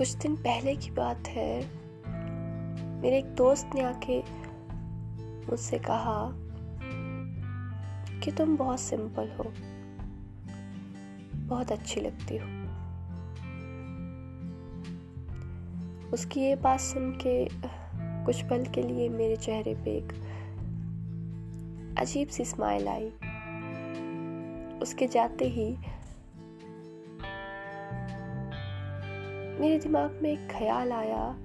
कुछ दिन पहले की बात है। मेरे एक दोस्त ने आके मुझसे कहा कि तुम बहुत सिंपल हो, बहुत अच्छी लगती हो। उसकी ये बात सुन के, कुछ पल के लिए मेरे चेहरे पे एक अजीब सी स्माइल आई। उसके जाते ही मेरे दिमाग में एक ख्याल आया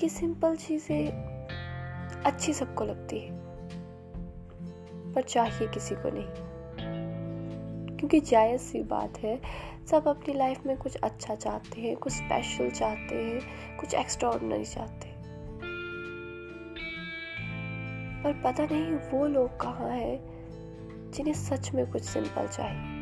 कि सिंपल चीज़ें अच्छी सबको लगती है, पर चाहिए किसी को नहीं। क्योंकि जायज़ सी बात है, सब अपनी लाइफ में कुछ अच्छा चाहते हैं, कुछ स्पेशल चाहते हैं, कुछ एक्स्ट्रॉर्डनरी चाहते हैं। पर पता नहीं वो लोग कहाँ हैं जिन्हें सच में कुछ सिंपल चाहिए।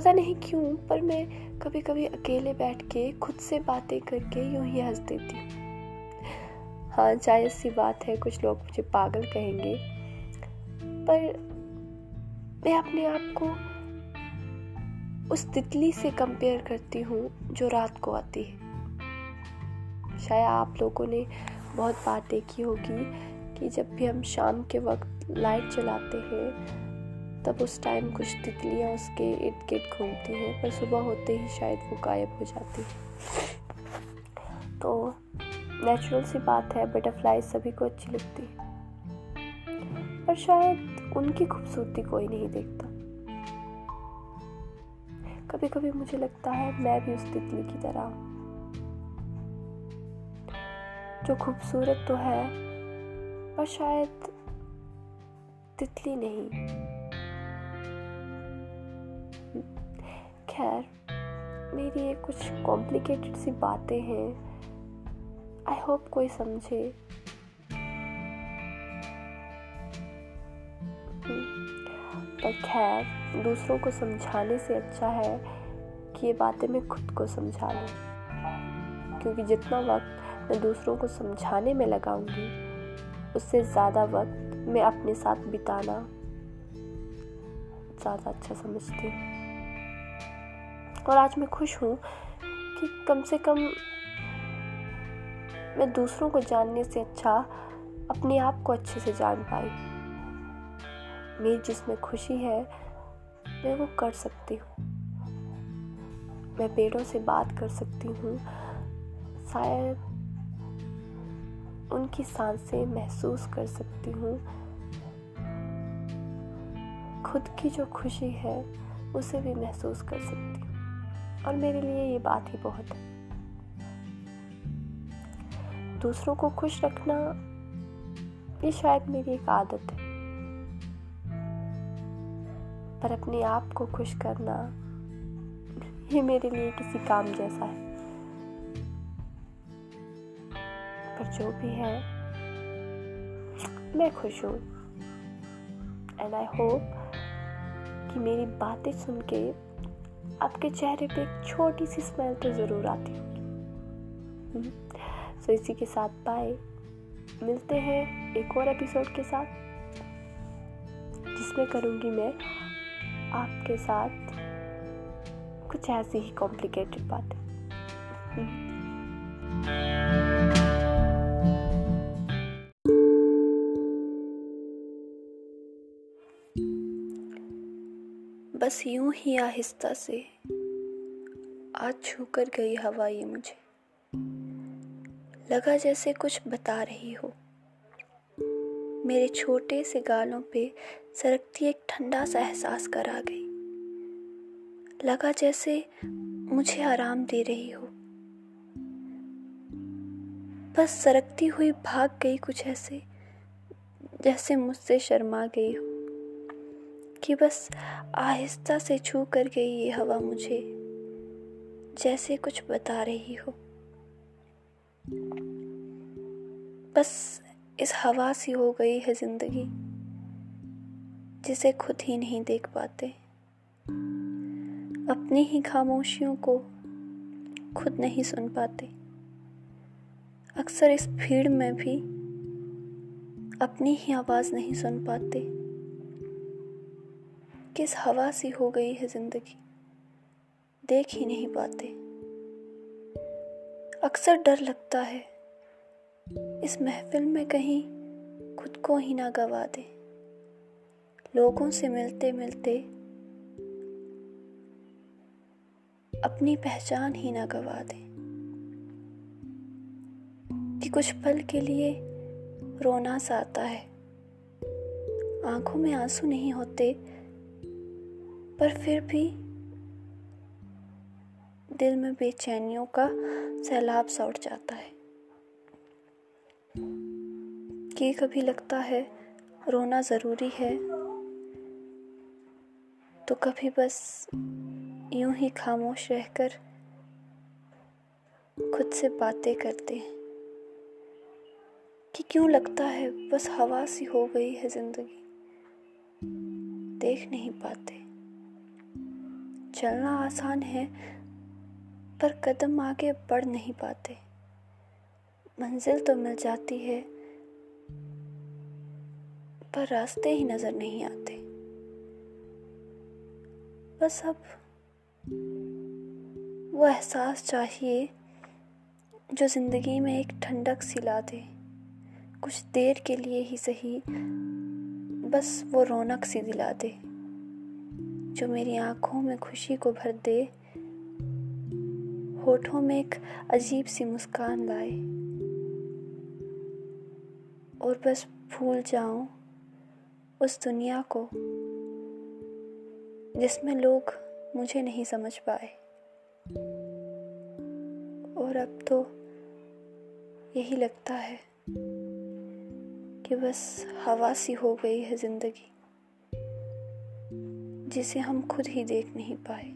पता नहीं क्यों, पर मैं कभी कभी अकेले बैठ के खुद से बातें करके यूँ ही हंस देती हूँ। हाँ चाहे सी बात है, कुछ लोग मुझे पागल कहेंगे, पर मैं अपने आप को उस तितली से कंपेयर करती हूँ जो रात को आती है। शायद आप लोगों ने बहुत बात देखी होगी कि जब भी हम शाम के वक्त लाइट जलाते हैं तब उस टाइम कुछ तितलियाँ उसके इर्द गिर्द घूमती हैं, पर सुबह होते ही शायद वो गायब हो जाती है। तो नेचुरल सी बात है बटरफ्लाई सभी को अच्छी लगती है। पर शायद उनकी खूबसूरती कोई नहीं देखता। कभी कभी मुझे लगता है मैं भी उस तितली की तरह जो खूबसूरत तो है, पर शायद तितली नहीं। खैर, मेरी ये कुछ कॉम्प्लिकेटेड सी बातें हैं। आई होप कोई समझे। पर खैर, दूसरों को समझाने से अच्छा है कि ये बातें मैं खुद को समझा लूँ। क्योंकि जितना वक्त मैं दूसरों को समझाने में लगाऊँगी, उससे ज़्यादा वक्त मैं अपने साथ बिताना ज़्यादा अच्छा समझती हूँ। और आज मैं खुश हूँ कि कम से कम मैं दूसरों को जानने से अच्छा अपने आप को अच्छे से जान पाई। मेरी जिसमें खुशी है, मैं वो कर सकती हूँ। मैं पेड़ों से बात कर सकती हूँ। शायद उनकी साँसें महसूस कर सकती हूँ। खुद की जो खुशी है, उसे भी महसूस कर सकती हूँ। और मेरे लिए ये बात ही बहुत है। दूसरों को खुश रखना, ये शायद मेरी एक आदत है। पर अपने आप को खुश करना, ये मेरे लिए किसी काम जैसा है। पर जो भी है, मैं खुश हूँ। एंड आई होप कि मेरी बातें सुन के आपके चेहरे पे एक छोटी सी स्मेल तो ज़रूर आती होगी सो हम्म। इसी के साथ बाय मिलते हैं एक और एपिसोड के साथ, जिसमें करूँगी मैं आपके साथ कुछ ऐसी ही कॉम्प्लिकेटेड बातें हम्म। बस यूँ ही आहिस्ता से आज छू कर गई हवा ये मुझे। लगा जैसे कुछ बता रही हो। मेरे छोटे से गालों पे सरकती एक ठंडा सा एहसास करा गई। लगा जैसे मुझे आराम दे रही हो। बस सरकती हुई भाग गई कुछ ऐसे, जैसे मुझसे शर्मा गई हो। कि बस आहिस्ता से छू कर गई ये हवा मुझे जैसे कुछ बता रही हो। बस इस हवा सी हो गई है ज़िंदगी, जिसे खुद ही नहीं देख पाते। अपनी ही खामोशियों को खुद नहीं सुन पाते। अक्सर इस भीड़ में भी अपनी ही आवाज़ नहीं सुन पाते। किस हवा सी हो गई है ज़िंदगी। देख ही नहीं पाते। अक्सर डर लगता है। इस महफिल में कहीं खुद को ही ना गवा दे। लोगों से मिलते मिलते अपनी पहचान ही ना गवा दे। कि कुछ पल के लिए रोना सा आता है। आँखों में आँसू नहीं होते पर फिर भी दिल में बेचैनियों का सैलाब सा उठ जाता है। कि कभी लगता है रोना ज़रूरी है तो कभी बस यूँ ही खामोश रहकर खुद से बातें करते हैं। कि क्यों लगता है बस हवा सी हो गई है ज़िंदगी, देख नहीं पाते। चलना आसान है, पर कदम आगे बढ़ नहीं पाते। मंजिल तो मिल जाती है, पर रास्ते ही नज़र नहीं आते। बस अब वो एहसास चाहिए, जो ज़िंदगी में एक ठंडक सिला दे। कुछ देर के लिए ही सही, बस वो रौनक सी दिला दे। जो मेरी आँखों में खुशी को भर दे। होठों में एक अजीब सी मुस्कान लाए। और बस भूल जाऊँ उस दुनिया को, जिसमें लोग मुझे नहीं समझ पाए। और अब तो यही लगता है कि बस हवा सी हो गई है ज़िंदगी। जिसे हम खुद ही देख नहीं पाए।